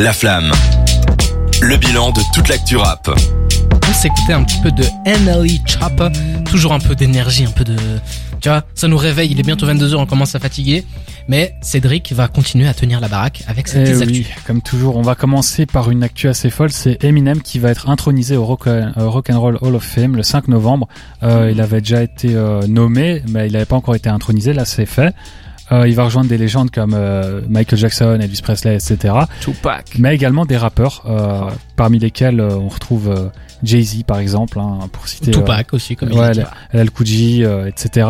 La Flamme. Le bilan de toute l'actu rap. On s'écoutait un petit peu de NLE Chopper, toujours un peu d'énergie, un peu de... Tu vois, ça nous réveille, il est bientôt 22h, on commence à fatiguer. Mais Cédric va continuer à tenir la baraque avec ses Eh petites oui, actus. comme toujours, on va commencer par une actu assez folle. C'est Eminem qui va être intronisé au Rock, euh, Rock and Roll Hall of Fame le 5 novembre. Euh, il avait déjà été euh, nommé, mais il n'avait pas encore été intronisé. Là, c'est fait. Euh, il va rejoindre des légendes comme euh, Michael Jackson, Elvis Presley, etc. Tupac. Mais également des rappeurs, euh, parmi lesquels on retrouve euh, Jay-Z par exemple, hein, pour citer. euh, Tupac aussi, comme il ouais. LL Cool J, euh, etc.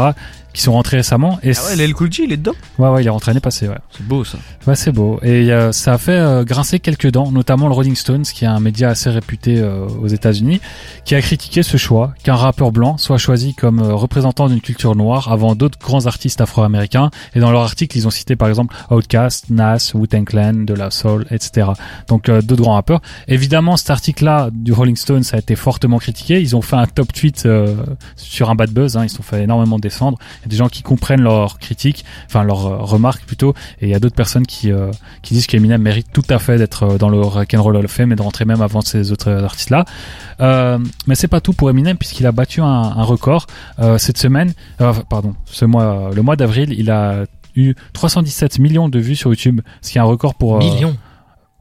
qui sont rentrés récemment. Et Ah ouais, l'El Cool J, il est dedans. ouais, ouais, il est rentré l'année passée, ouais. C'est beau ça. Ouais, c'est beau. Et euh, ça a fait euh, grincer quelques dents, notamment le Rolling Stones, qui est un média assez réputé euh, aux États-Unis, qui a critiqué ce choix qu'un rappeur blanc soit choisi comme euh, représentant d'une culture noire avant d'autres grands artistes afro-américains. Et dans leur article, ils ont cité par exemple Outkast, Nas, Wu-Tang Clan, De La Soul, etc. Donc euh, d'autres grands rappeurs. Évidemment, cet article-là du Rolling Stones a été fortement critiqué. Ils ont fait un top tweet euh, sur un bad buzz. Hein. Ils se sont fait énormément descendre. Il y a des gens qui comprennent leurs critiques, enfin leurs euh, remarques plutôt, et il y a d'autres personnes qui euh, qui disent qu'Eminem mérite tout à fait d'être dans le Rock and Roll Hall of Fame et de rentrer même avant ces autres artistes-là. Euh, mais c'est pas tout pour Eminem puisqu'il a battu un, record cette semaine. pardon, ce mois, le mois d'avril, il a eu 317 millions de vues sur YouTube, ce qui est un record pour Millions.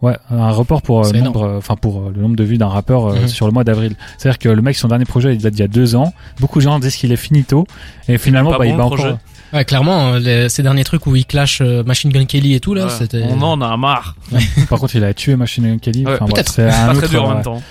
Ouais, un report pour euh, nombre, euh, enfin pour euh, le nombre de vues d'un rappeur euh, Mhm. sur le mois d'avril. C'est-à-dire que le mec, son dernier projet, il date d'il y a deux ans. Beaucoup de gens disent qu'il est finito, et finalement, pas bah, bon, il bat le encore. projet. Ouais, clairement, euh, les- ces derniers trucs où il clash euh, Machine Gun Kelly et tout, là, Ouais. c'était... On en a marre. Par contre, il a tué Machine Gun Kelly. Ouais, Enfin, bref, peut-être. c'est un Pas autre, très dur en euh, même temps.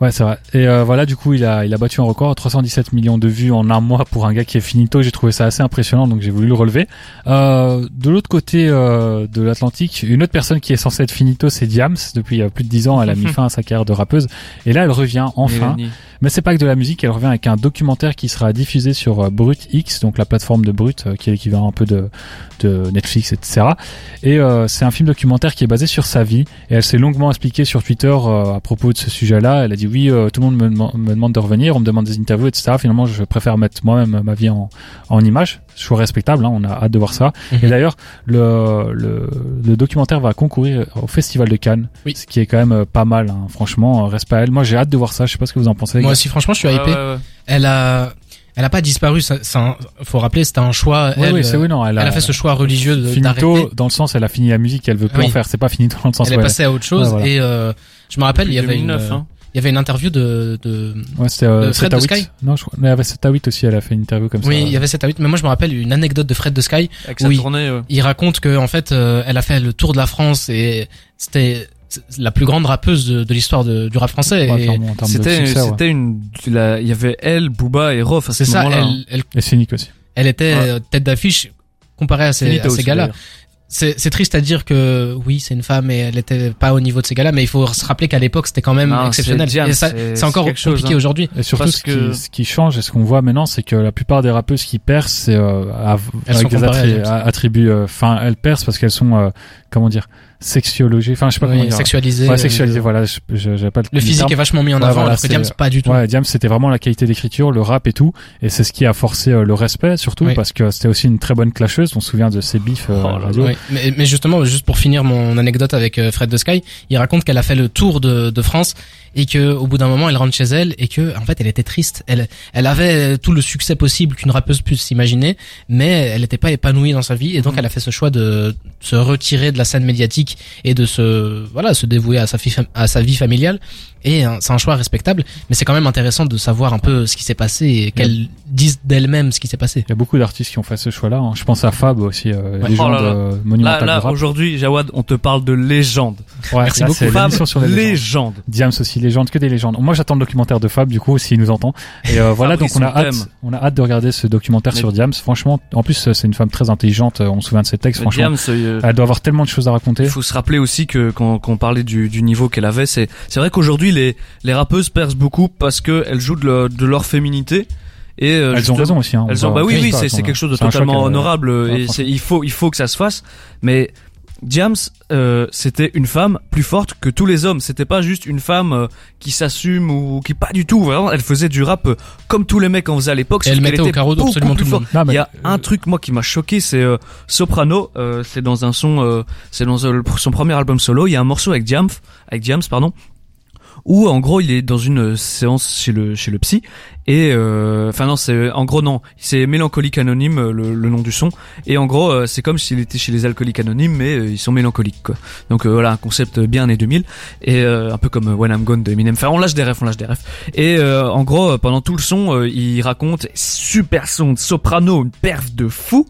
Ouais, c'est vrai. Et euh, voilà, du coup, il a, il a battu un record, 317 millions de vues en un mois pour un gars qui est finito. J'ai trouvé ça assez impressionnant, donc j'ai voulu le relever. Euh, de l'autre côté euh, de l'Atlantique, une autre personne qui est censée être finito, c'est Diams. Depuis plus de 10 ans, elle a mis fin à sa carrière de rappeuse. Et là, elle revient enfin. Mais c'est pas que de la musique, elle revient avec un documentaire qui sera diffusé sur euh, Brut X, donc la plateforme de Brut, euh, qui est l'équivalent un peu de, de Netflix, etc. Et euh, c'est un film documentaire qui est basé sur sa vie, et elle s'est longuement expliquée sur Twitter euh, à propos de ce sujet-là. Elle a dit oui, euh, tout le monde me, deman- me demande de revenir, on me demande des interviews, etc. Finalement, je préfère mettre moi-même ma vie en, en image. Choix respectable, hein, on a hâte de voir ça. Mhm. Et d'ailleurs, le, le, le documentaire va concourir au Festival de Cannes, Oui. ce qui est quand même euh, pas mal, hein. franchement, euh, respect à elle. Moi, j'ai hâte de voir ça, je sais pas ce que vous en pensez. Moi aussi, franchement, je suis hypé. ouais, ouais. Elle a... Elle a pas disparu, ça, un- faut rappeler, c'était un choix. Oui, elle, oui, c'est oui, non, elle elle a, a fait ce choix religieux de- finito d'arrêter. dans le sens, elle a fini la musique, elle veut plus Oui. en faire. C'est pas finito dans le sens Elle est passée à autre chose Ouais, voilà. et euh, je me rappelle, il y avait une, 2009, euh, hein. Il y avait une interview de, de Ouais, c'était euh, de Fred 7 à de 8. Sky Non, je crois. Mais il y avait 7 à 8 aussi, elle a fait une interview comme oui, ça. il y avait 7 à 8, mais moi je me rappelle une anecdote de Fred de Sky. Avec sa Oui. tournée, ouais. Il raconte que en fait, euh, elle a fait le tour de la France et c'était c'est la plus grande rappeuse de, de l'histoire du rap français. Ouais, et clairement, en termes de C'était, c'était une, il y avait elle, Booba et Rof à ce c'est ça, moment-là. hein. elle, elle, Et cynique aussi. elle était Ouais. euh, tête d'affiche comparée à ces, à ces gars-là. C'est c'est triste à dire que oui, c'est une femme et elle était pas au niveau de ces gars-là, mais il faut se rappeler qu'à l'époque c'était quand même Non, exceptionnel. c'est encore compliqué hein. aujourd'hui. Et surtout, Parce ce, que- qui, ce qui change et ce qu'on voit maintenant, c'est que la plupart des rappeuses qui percent, c'est euh, avec des attributs. euh, Enfin, elles percent parce qu'elles sont, euh, comment dire, sexiologées. Enfin, je sais pas comment Oui, dire. sexualisé. Ouais, euh, Voilà, je- je- pas le, Le physique terme. est vachement mis en Ouais, avant, voilà, alors que Diams pas du tout. Ouais, Diams, c'était vraiment la qualité d'écriture, le rap et tout, et c'est ce qui a forcé euh, le respect, surtout Oui. parce que c'était aussi une très bonne clasheuse. On se souvient de ses bifs euh, Oh à la là radio. Oui, mais, mais justement, juste pour finir mon anecdote avec euh, Fred de Sky, il raconte qu'elle a fait le tour de, de France et que au bout d'un moment, elle rentre chez elle et que en fait, elle était triste. Elle, elle avait tout le succès possible qu'une rappeuse puisse s'imaginer, mais elle n'était pas épanouie dans sa vie et donc Mhm. elle a fait ce choix de se retirer de la scène médiatique et de se voilà se dévouer à sa, vie à sa vie familiale. Et hein, c'est un choix respectable, mais c'est quand même intéressant de savoir un peu ce qui s'est passé et qu'elle dise d'elle-même ce qui s'est passé. Il y a beaucoup d'artistes qui ont fait ce choix-là. hein. Je pense à Fab aussi, euh, Ouais. légende Oh là là. euh, Là, monumentale là, aujourd'hui, Jawad, on te parle de légende. Ouais, Merci là, beaucoup, c'est Fab, sur les légendes. légende. Diams aussi, légende, que des légendes. Moi, j'attends le documentaire de Fab, du coup, s'il nous entend. Et euh, voilà, donc on a hâte, on a hâte de regarder ce documentaire Mais- sur Diams. Franchement, en plus, euh, c'est une femme très intelligente. euh, On se souvient de ses textes. Franchement, Diams, euh, elle doit avoir tellement de choses à raconter. Il faut se rappeler aussi que quand, quand on parlait du, du niveau qu'elle avait, c'est c'est vrai qu'aujourd'hui les les rappeuses percent beaucoup parce que elles jouent de leur féminité et euh, Elles ont raison aussi. Hein, Elles On ont bah oui oui va- c'est quelque chose de totalement qu'elle- honorable et il faut il faut que ça se fasse mais Diams, euh, c'était une femme plus forte que tous les hommes. C'était pas juste une femme euh, qui s'assume ou qui pas du tout. Vraiment, elle faisait du rap euh, comme tous les mecs en faisaient à l'époque. Elle mettait au carreau absolument tout le monde. Non, mais- Il y a un truc moi qui m'a choqué, c'est euh, Soprano. euh, c'est dans un son, euh, c'est dans euh, son premier album solo. Il y a un morceau avec Diams, avec Diams, pardon, où en gros il est dans une euh, séance chez le chez le psy et euh, enfin non c'est en gros non c'est mélancolique anonyme euh, le, le nom du son et en gros euh, c'est comme s'il était chez les alcooliques anonymes mais euh, ils sont mélancoliques quoi. Donc euh, voilà un concept bien années 2000 et euh, un peu comme euh, When I'm Gone de Eminem. Enfin on lâche des refs on lâche des refs. Et euh, en gros euh, pendant tout le son euh, il raconte super son de soprano une perf de fou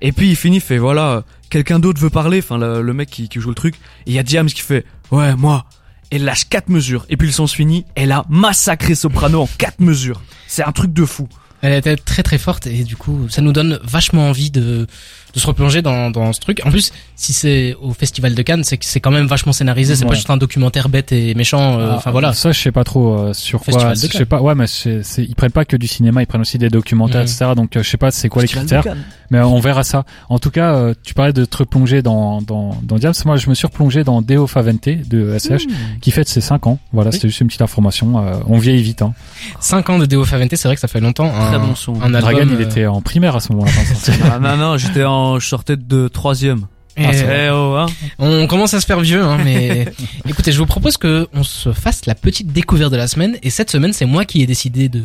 et puis il finit fait voilà euh, quelqu'un d'autre veut parler enfin le, le mec qui, qui joue le truc et il y a Diams qui fait ouais moi elle lâche quatre mesures. Et puis le son se finit elle a massacré Soprano en quatre mesures. C'est un truc de fou. Elle était très très forte et du coup ça nous donne vachement envie de, de se replonger dans, dans ce truc. En plus, si c'est au festival de Cannes, c'est que c'est quand même vachement scénarisé. C'est Ouais. pas juste un documentaire bête et méchant. euh, Ah, Enfin voilà. Ça, je sais pas trop euh, sur quoi. Je sais pas. Ouais, mais c'est, c'est- ils prennent pas que du cinéma, ils prennent aussi des documentaires, Mhm. etc. Donc, euh, je sais pas c'est quoi les Festival critères. Mais euh, on verra ça. En tout cas, euh, tu parlais de te replonger dans dans dans Diams. Moi, je me suis replongé dans Deo Favente de SH, qui fête ses 5 ans. Voilà, Oui. c'était juste une petite information. Euh, on vieillit vite. Hein. 5 ans de Deo Favente, c'est vrai que ça fait longtemps. Un, Très bon son. Un album, Dragan, il était en primaire à ce moment-là. sorti. ah, non non j'étais en je sortais de troisième et, Ah, eh oh hein on commence à se faire vieux, hein, mais écoutez, je vous propose que on se fasse la petite découverte de la semaine. Et cette semaine, c'est moi qui ai décidé de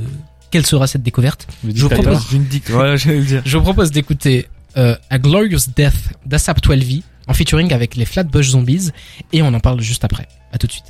quelle sera cette découverte. Le Je vous propose- Vindicte ouais j'allais le dire Je vous propose d'écouter euh, A Glorious Death d'Asap 12V en featuring avec les Flatbush Zombies et on en parle juste après. À tout de suite.